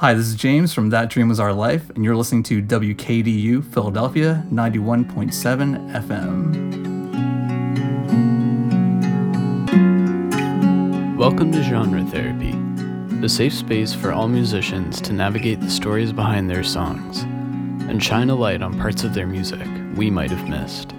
Hi, this is James from That Dream Was Our Life, and you're listening to WKDU Philadelphia 91.7 FM. Welcome to Genre Therapy, the safe space for all musicians to navigate the stories behind their songs and shine a light on parts of their music we might have missed.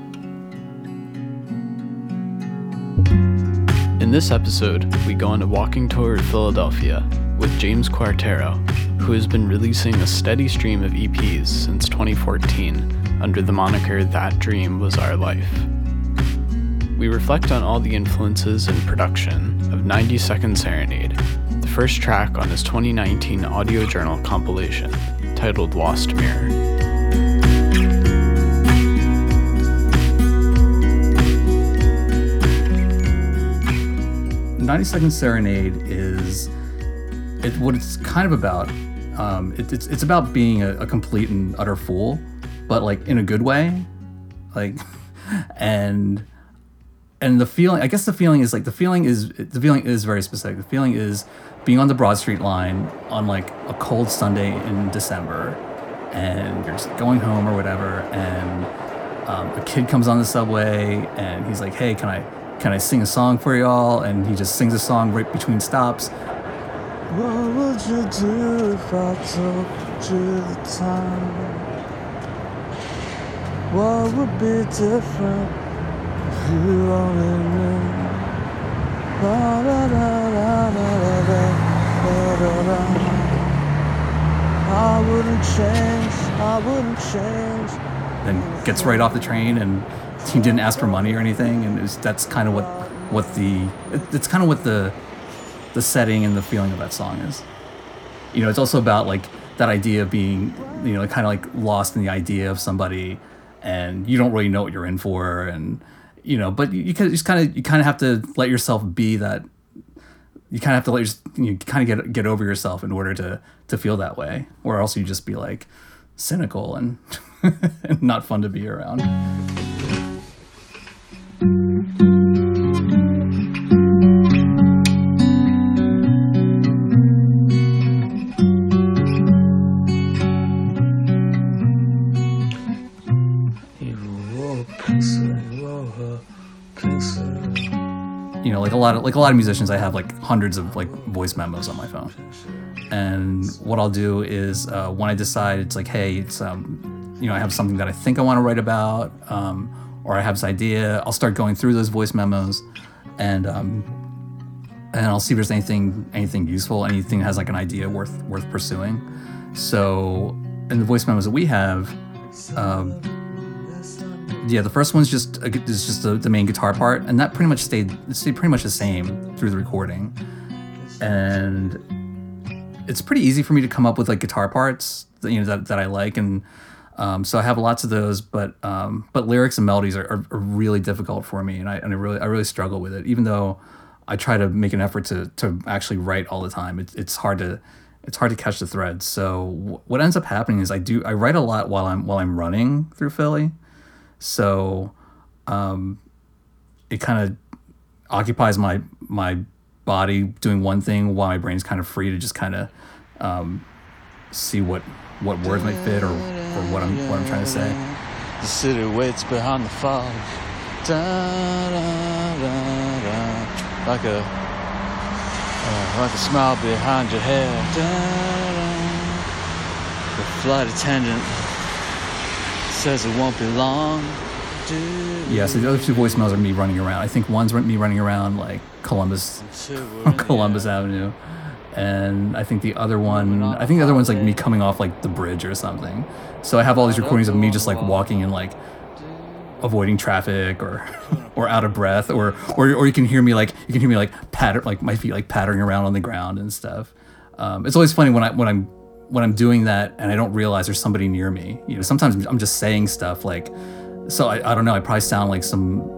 In this episode, we go on a walking tour of Philadelphia with James Quartero, who has been releasing a steady stream of EPs since 2014 under the moniker That Dream Was Our Life. We reflect on all the influences and production of 90 Second Serenade, the first track on his 2019 audio journal compilation titled Lost Mirror. 90 Second Serenade is it, what it's kind of about. Um, it, it's it's about being a, a, complete and utter fool, but like in a good way, like, and and the feeling. I guess the feeling is like the feeling is the feeling is very specific. The feeling is being on the Broad Street line on like a cold Sunday in December, and you're just going home or whatever, and um, a kid comes on the subway and he's like, "Hey, can I?" can I sing a song for y'all? And he just sings a song right between stops. What would you do if I told you the time? What would be different if you only knew? La, da, I wouldn't change, I wouldn't change. Then gets right off the train and he didn't ask for money or anything, and was, that's kind of what what the it, it's kind of what the the setting and the feeling of that song is. You know, it's also about like that idea of being you know kind of like lost in the idea of somebody, and you don't really know what you're in for, and you know, but you, you just kind of you kind of have to let yourself be that. You kind of have to let your, you kind of get get over yourself in order to to feel that way, or else you just be like cynical and, and not fun to be around. Lot of like a lot of musicians i have like hundreds of like voice memos on my phone. And what i'll do is uh, when i decide it's like hey it's um you know i have something that i think i want to write about um, or i have this idea i'll start going through those voice memos and um and i'll see if there's anything anything useful anything that has like an idea worth worth pursuing. So in the voice memos that we have um, yeah, the first one's just is just the, the main guitar part, and that pretty much stayed stayed pretty much the same through the recording, and it's pretty easy for me to come up with like guitar parts that you know that, that I like, and um, so I have lots of those, but um, but lyrics and melodies are, are, are, really difficult for me, and I and I really I really struggle with it, even though I try to make an effort to to actually write all the time. It, it's hard to it's hard to catch the thread. So what ends up happening is I do I write a lot while I'm while I'm running through Philly. So um, it kind of occupies my my body doing one thing while my brain's kind of free to just kind of um, see what what words might fit or, or what I'm what I'm trying to say. The city waits behind the fog, da, da, da, like a uh, like a smile behind your head. The flight attendant says it won't be long. Yeah, so the other two voicemails are me running around. I think one's me running around like Columbus, Columbus Avenue, and I think the other one, I think the other one's like me coming off like the bridge or something. So I have all these recordings of me just like walking and like avoiding traffic or or out of breath or or or you can hear me like you can hear me like patter like my feet like pattering around on the ground and stuff. Um, it's always funny when I when I'm when I'm doing that and I don't realize there's somebody near me. You know, sometimes I'm just saying stuff like, so I, I don't know, I probably sound like some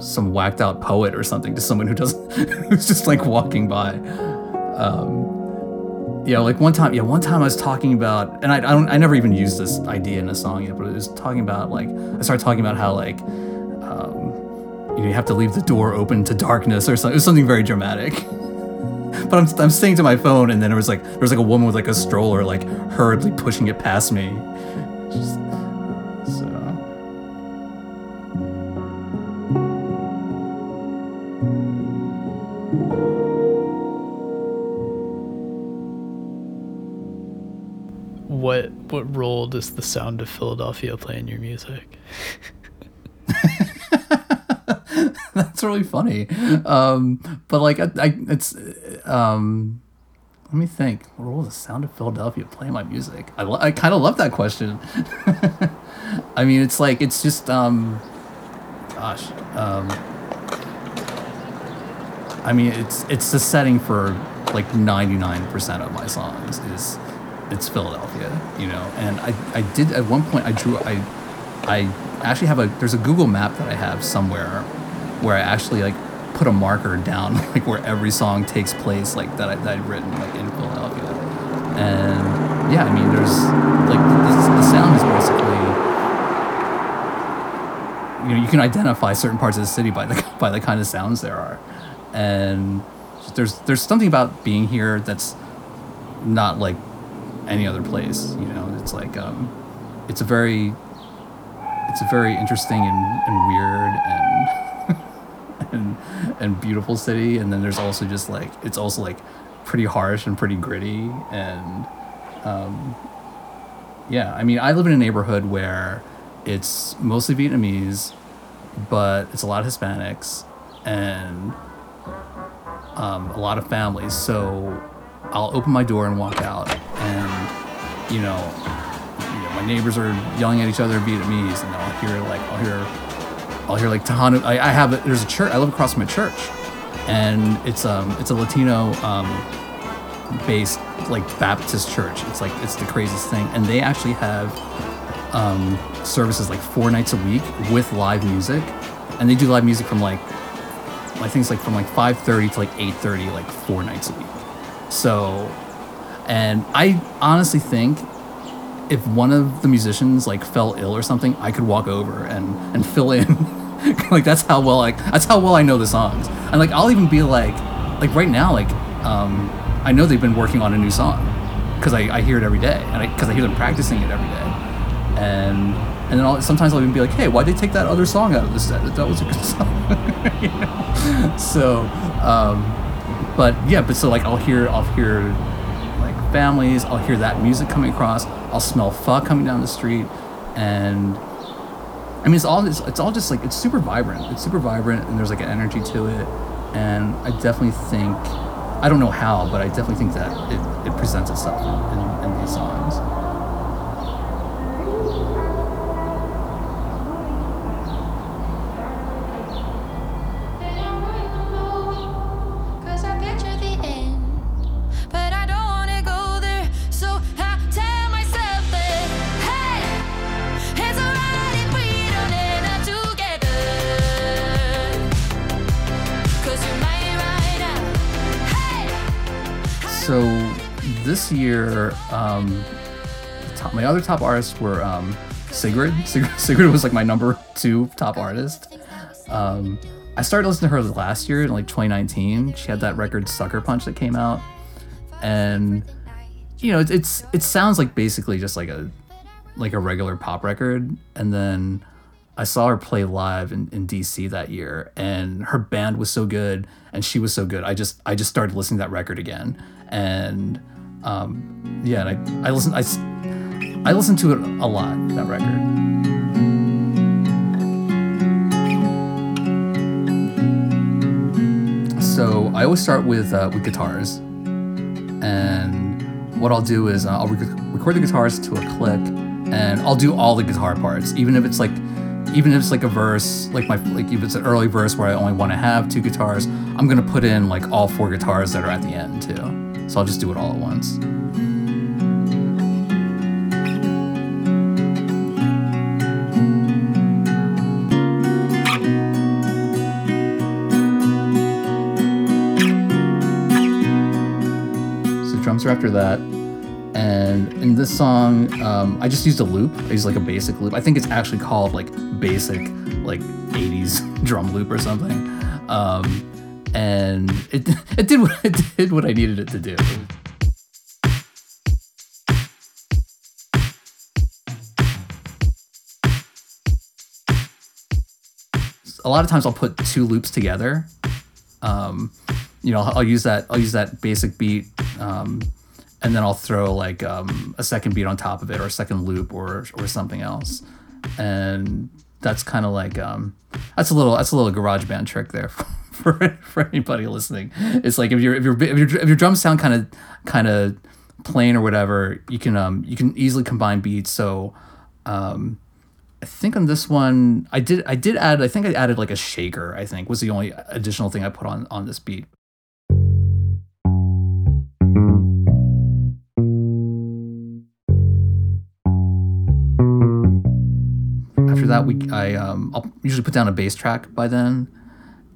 some whacked out poet or something to someone who doesn't who's just like walking by. Um, yeah, like one time, yeah, one time I was talking about, and I, I don't, I never even used this idea in a song yet, but it was talking about like, I started talking about how like, um, you know, you have to leave the door open to darkness or something. It was something very dramatic. but I'm, I'm singing to my phone, and then there was like there was like a woman with like a stroller like hurriedly pushing it past me. Just- so What what role does the sound of Philadelphia play in your music? that's really funny. Um, but like I, I it's um, let me think. What does the sound of Philadelphia play in my music? I, lo- I kind of love that question. I mean, it's like it's just um, gosh, um, I mean, it's it's the setting for like ninety nine percent of my songs is it's Philadelphia, you know. And I I did at one point I drew I I actually have a there's a Google map that I have somewhere where I actually like put a marker down like where every song takes place like that I that I've written like in Philadelphia. And yeah, I mean there's like the, the sound is basically you know you can identify certain parts of the city by the by the kind of sounds there are. And there's there's something about being here that's not like any other place, you know. It's like um it's a very it's a very interesting and, and weird and and and beautiful city. And then there's also just like it's also like pretty harsh and pretty gritty. And um yeah i mean i live in a neighborhood where it's mostly vietnamese but it's a lot of hispanics and um, a lot of families. So i'll open my door and walk out and you know you know, my neighbors are yelling at each other in Vietnamese, and I'll hear like I'll hear, I'll hear like Tahanu. I, I have a, there's a church. I live across from a church, and it's um it's a Latino um based like Baptist church. It's like it's the craziest thing, and they actually have um services like four nights a week with live music, and they do live music from like I think it's like from like 5:30 to like 8:30, like four nights a week. So, and I honestly think if one of the musicians like fell ill or something, I could walk over and and fill in. like that's how well like that's how well I know the songs. And like I'll even be like like right now like um I know they've been working on a new song because I, I hear it every day and because I, hear them practicing it every day. And and then I'll, sometimes I'll even be like, hey, why'd they take that other song out of the set? That was a good song. you know? So, um, but yeah, but so like I'll hear I'll hear like families. I'll hear that music coming across. I'll smell pho coming down the street, and I mean it's all it's, it's all just like it's super vibrant. It's super vibrant, and there's like an energy to it. And I definitely think I don't know how, but I definitely think that it, it presents itself So this year, um, top, my other top artists were um, Sigrid. Sigrid. Sigrid was like my number two top artist. Um, I started listening to her last year in like 2019. She had that record Sucker Punch that came out, and you know, it's, it's it sounds like basically just like a like a regular pop record. And then I saw her play live in, in DC that year, and her band was so good, and she was so good. I just I just started listening to that record again, and um, yeah, and I I listened I I listened to it a lot that record. So I always start with uh, with guitars, and what I'll do is uh, I'll rec- record the guitars to a click, and I'll do all the guitar parts, even if it's like, even if it's like a verse, like my like if it's an early verse where I only want to have two guitars, I'm gonna put in like all four guitars that are at the end too. So I'll just do it all at once. So drums are after that. And in this song, um, I just used a loop. I used like a basic loop. I think it's actually called like basic, like 80s drum loop or something. Um, and it it did what it did what I needed it to do. A lot of times I'll put two loops together. Um, you know, I'll use that I'll use that basic beat, um, and then I'll throw like um, a second beat on top of it, or a second loop, or or something else, and that's kind of like um, that's a little that's a little GarageBand trick there for, for anybody listening. It's like if your if your if your, if your drums sound kind of kind of plain or whatever, you can um you can easily combine beats. So um, I think on this one I did I did add I think I added like a shaker. I think was the only additional thing I put on on this beat. After that, we I um I'll usually put down a bass track by then,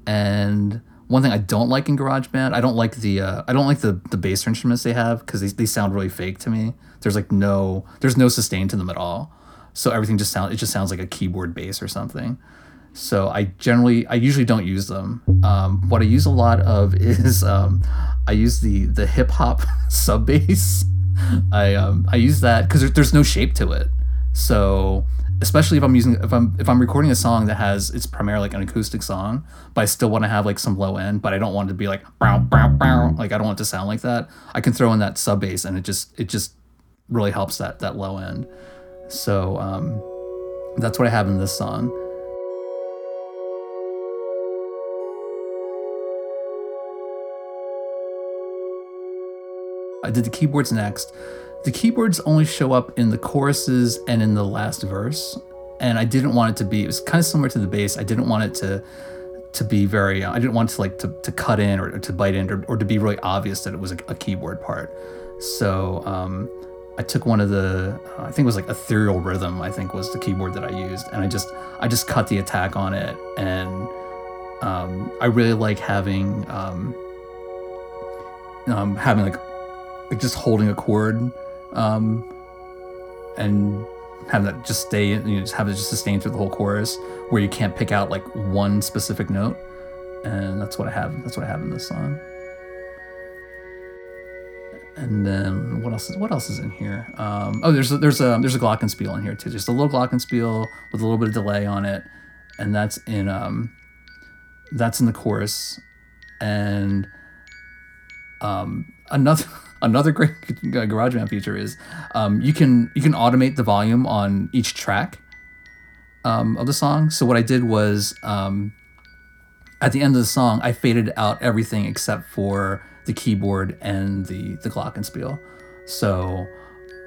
and one thing I don't like in GarageBand, I don't like the uh, I don't like the the bass instruments they have because they, they sound really fake to me. There's like no there's no sustain to them at all, so everything just sound it just sounds like a keyboard bass or something. So I generally I usually don't use them. Um, what I use a lot of is um, I use the the hip hop sub bass. I um, I use that because there, there's no shape to it. So especially if I'm using if I'm if I'm recording a song that has it's primarily like an acoustic song, but I still want to have like some low end, but I don't want it to be like bow, bow, bow. like I don't want it to sound like that. I can throw in that sub bass and it just it just really helps that that low end. So um, that's what I have in this song. I did the keyboards next. The keyboards only show up in the choruses and in the last verse, and I didn't want it to be. It was kind of similar to the bass. I didn't want it to to be very. I didn't want to like to, to cut in or, to bite in or, or to be really obvious that it was a, a keyboard part. So um, I took one of the. I think it was like ethereal rhythm. I think was the keyboard that I used, and I just I just cut the attack on it, and um, I really like having um, um, having like like just holding a chord um, and have that just stay you know just have it just sustain through the whole chorus where you can't pick out like one specific note. And that's what i have that's what i have in this song. And then what else is what else is in here? Um, oh there's a, there's a there's a glockenspiel in here too. Just a little glockenspiel with a little bit of delay on it. And that's in um that's in the chorus. And um another another great GarageBand feature is um, you can you can automate the volume on each track um, of the song. So what I did was um, at the end of the song, I faded out everything except for the keyboard and the the glockenspiel. So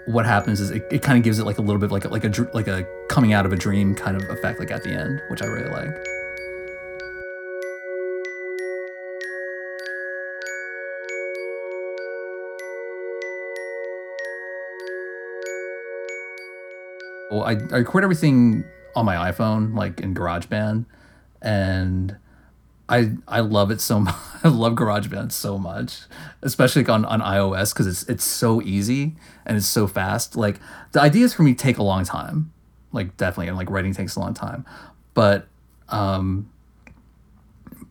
what happens is it, it kind of gives it like a little bit like a, like a like a coming out of a dream kind of effect like at the end, which I really like. Well, I, I record everything on my iPhone, like in GarageBand, and I I love it so much. I love GarageBand so much, especially like on, on iOS because it's it's so easy and it's so fast. Like the ideas for me take a long time, like definitely, and like writing takes a long time, but um,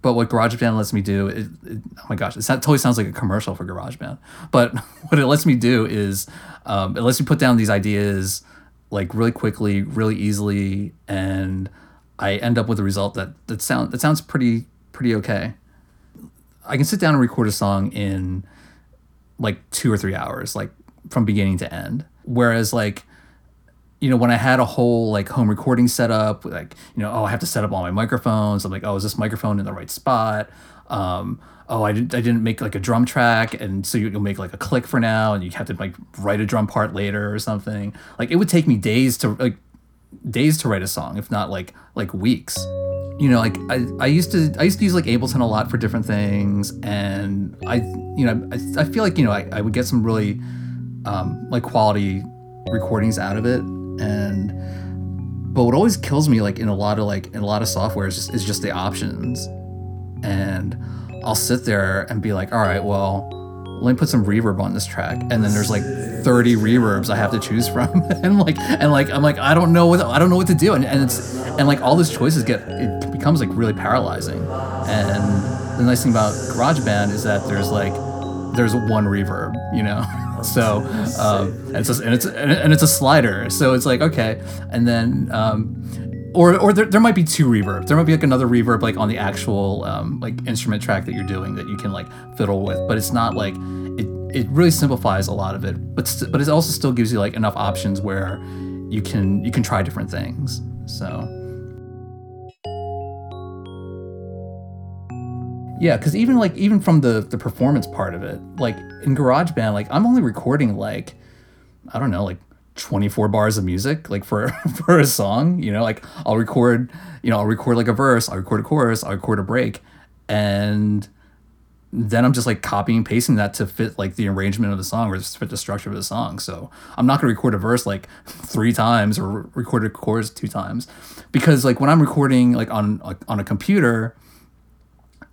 but what GarageBand lets me do, it, it, oh my gosh, it totally sounds like a commercial for GarageBand. But what it lets me do is um, it lets me put down these ideas like really quickly, really easily, and I end up with a result that that sound that sounds pretty pretty okay. I can sit down and record a song in like two or three hours, like from beginning to end. Whereas like you know, when I had a whole like home recording setup, like, you know, oh, I have to set up all my microphones. I'm like, oh, is this microphone in the right spot? Um, oh, I didn't, I didn't make like a drum track. And so you'll make like a click for now and you have to like write a drum part later or something. Like it would take me days to like days to write a song, if not like, like weeks. You know, like I, I used to, I used to use like Ableton a lot for different things. And I, you know, I, I feel like, you know, I, I would get some really, um, like quality recordings out of it and but what always kills me like in a lot of like in a lot of software is just is just the options and i'll sit there and be like all right well let me put some reverb on this track. And then there's like 30 reverbs i have to choose from. And like and like i'm like i don't know what i don't know what to do. And, and it's and like all those choices get it becomes like really paralyzing. And the nice thing about GarageBand is that there's like there's one reverb, you know. So um, and it's a, and it's and it's a slider, so it's like okay, and then um, or or there, there might be two reverbs. There might be like another reverb like on the actual um, like instrument track that you're doing that you can like fiddle with, but it's not like it. It really simplifies a lot of it, but st- but it also still gives you like enough options where you can you can try different things. So. Yeah, because even like even from the the performance part of it, like in GarageBand, like I'm only recording like I don't know, like 24 bars of music, like for for a song. You know, like I'll record, you know, I'll record like a verse, I'll record a chorus, I'll record a break, and then I'm just like copying and pasting that to fit like the arrangement of the song or fit the structure of the song. So I'm not gonna record a verse like three times or re- record a chorus two times, because like when I'm recording like on like, on a computer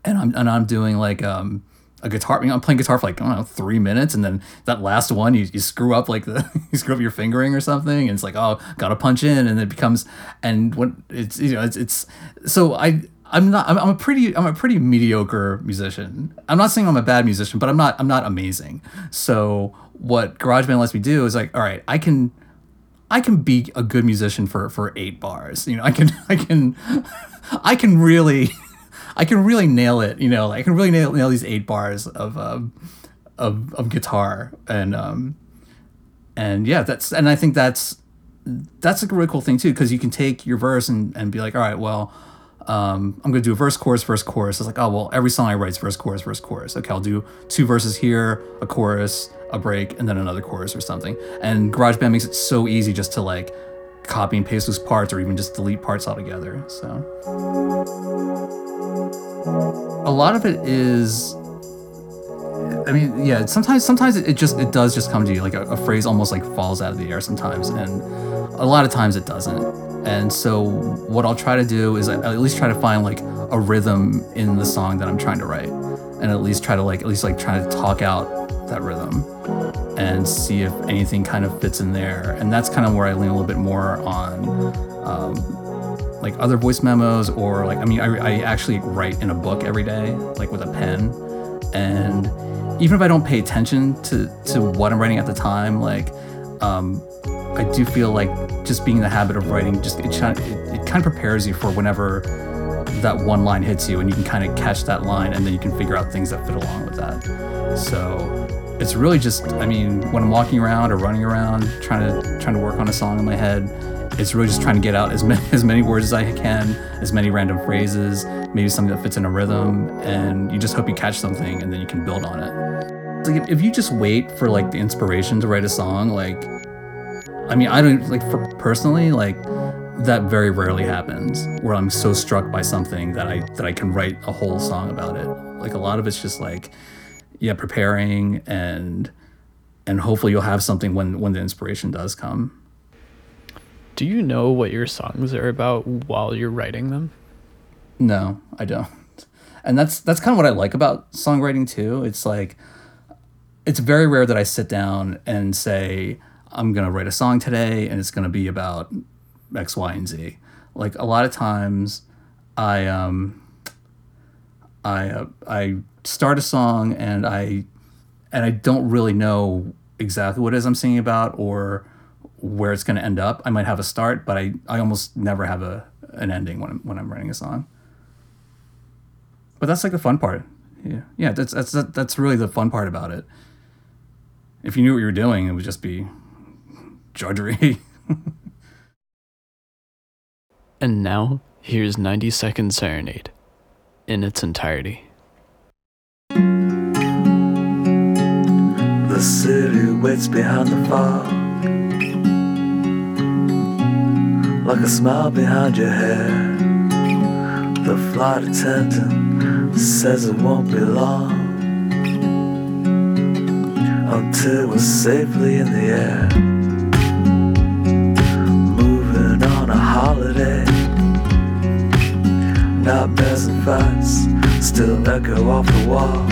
and I'm and I'm doing like um a guitar. You know, I'm playing guitar for like I don't know three minutes, and then that last one you, you screw up like the you screw up your fingering or something, and it's like oh gotta punch in, and it becomes and when it's you know it's it's so I. I'm not. I'm, I'm a pretty. I'm a pretty mediocre musician. I'm not saying I'm a bad musician, but I'm not. I'm not amazing. So what GarageBand lets me do is like, all right, I can, I can be a good musician for for eight bars. You know, I can. I can. I can really. I can really nail it. You know, like, I can really nail, nail these eight bars of um, of of guitar and um, and yeah, that's and I think that's that's a really cool thing too because you can take your verse and, and be like, all right, well, um, I'm gonna do a verse, chorus, verse, chorus. It's like, oh well, every song I write is verse, chorus, verse, chorus. Okay, I'll do two verses here, a chorus, a break, and then another chorus or something. And GarageBand makes it so easy just to like copy and paste those parts or even just delete parts altogether. So a lot of it is I mean, yeah. Sometimes, sometimes it just it does just come to you like a, a, phrase almost like falls out of the air sometimes, and a lot of times it doesn't. And so, what I'll try to do is at least try to find like a rhythm in the song that I'm trying to write, and at least try to like at least like try to talk out that rhythm, and see if anything kind of fits in there. And that's kind of where I lean a little bit more on. Um, like other voice memos or like i mean I, I actually write in a book every day like with a pen and even if I don't pay attention to to what I'm writing at the time, like um, I do feel like just being in the habit of writing just it, it, it kind of prepares you for whenever that one line hits you, and you can kind of catch that line, and then you can figure out things that fit along with that. So it's really just I mean when I'm walking around or running around trying to trying to work on a song in my head it's really just trying to get out as many, as many words as I can, as many random phrases, maybe something that fits in a rhythm, and you just hope you catch something and then you can build on it. Like if you just wait for like the inspiration to write a song, like I mean, I don't like for personally like that very rarely happens where I'm so struck by something that I that I can write a whole song about it. Like a lot of it's just like yeah, preparing and and hopefully you'll have something when when the inspiration does come. Do you know what your songs are about while you're writing them? No, I don't. And that's that's kind of what I like about songwriting too. It's like it's very rare that I sit down and say I'm going to write a song today and it's going to be about X, Y, and Z. Like a lot of times I um I uh, I start a song and I and I don't really know exactly what it is I'm singing about or where it's going to end up. I might have a start, but I, I almost never have a an ending when I'm when I'm writing a song. But that's like the fun part. Yeah, yeah. That's that's that's really the fun part about it. If you knew what you were doing, it would just be drudgery. and now here's 90 Second Serenade in its entirety. The waits behind the fog like a smile behind your hair. The flight attendant says it won't be long until we're safely in the air. Moving on a holiday. Nightmares and fights still echo off the walls.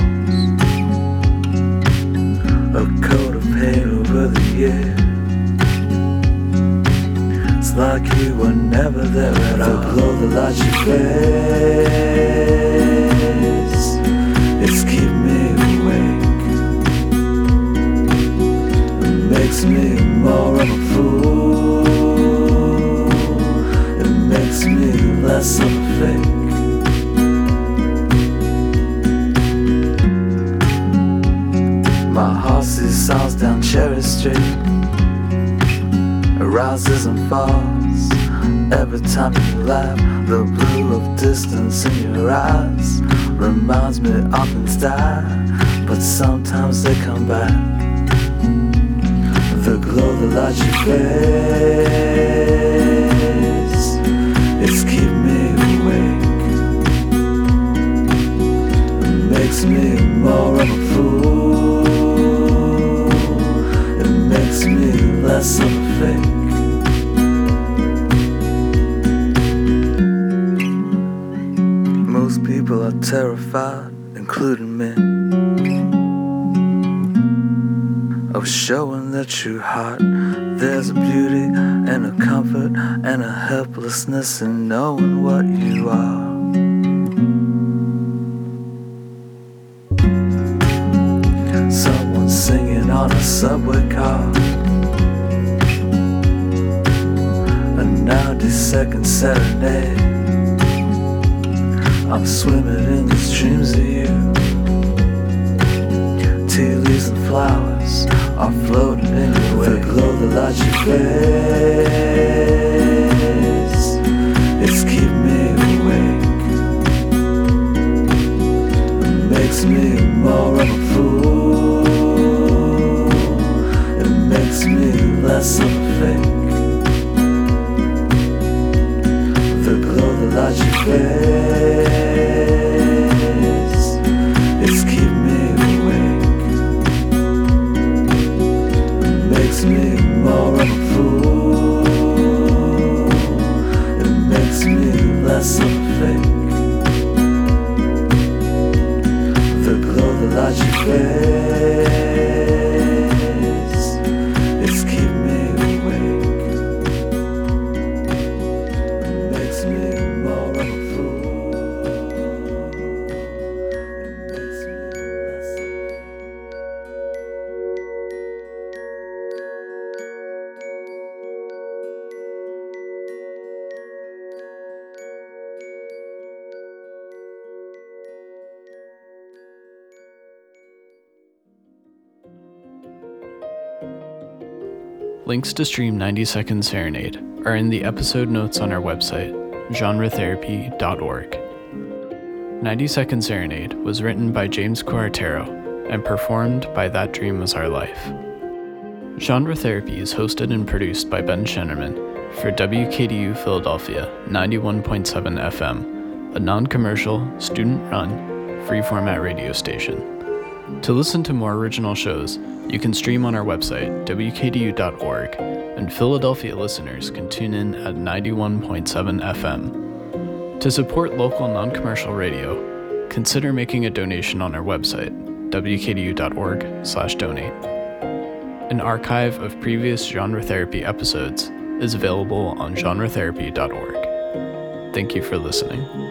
A coat of paint over the years It's like you were never there at all. The glow that lights your face It's keep me awake. It makes me more of a fool. It makes me less of a fake. My heart sees sounds down Cherry Street. It rises and falls every time you laugh. The blue of distance in your eyes reminds me of things die, but sometimes they come back. The glow that lights your face, it's keep me awake. It makes me more of a fool. Of a fake. Most people are terrified, including me, of showing their true heart. There's a beauty and a comfort and a helplessness in knowing what you are. Someone singing on a subway car. Second Saturday. I'm swimming in these dreams of you. Tea leaves and flowers are floating in your way. The glow that lights your face. It's keep me awake. It makes me Links to stream 90 Second Serenade are in the episode notes on our website, genretherapy.org. 90 Second Serenade was written by James Quartero and performed by That Dream Was Our Life. Genre Therapy is hosted and produced by Ben Shennerman for WKDU Philadelphia 91.7 FM, a non commercial, student run, free format radio station. To listen to more original shows, you can stream on our website, wkdu.org, and Philadelphia listeners can tune in at 91.7 FM. To support local non commercial radio, consider making a donation on our website, wkdu.org/donate. An archive of previous genre therapy episodes is available on genretherapy.org. Thank you for listening.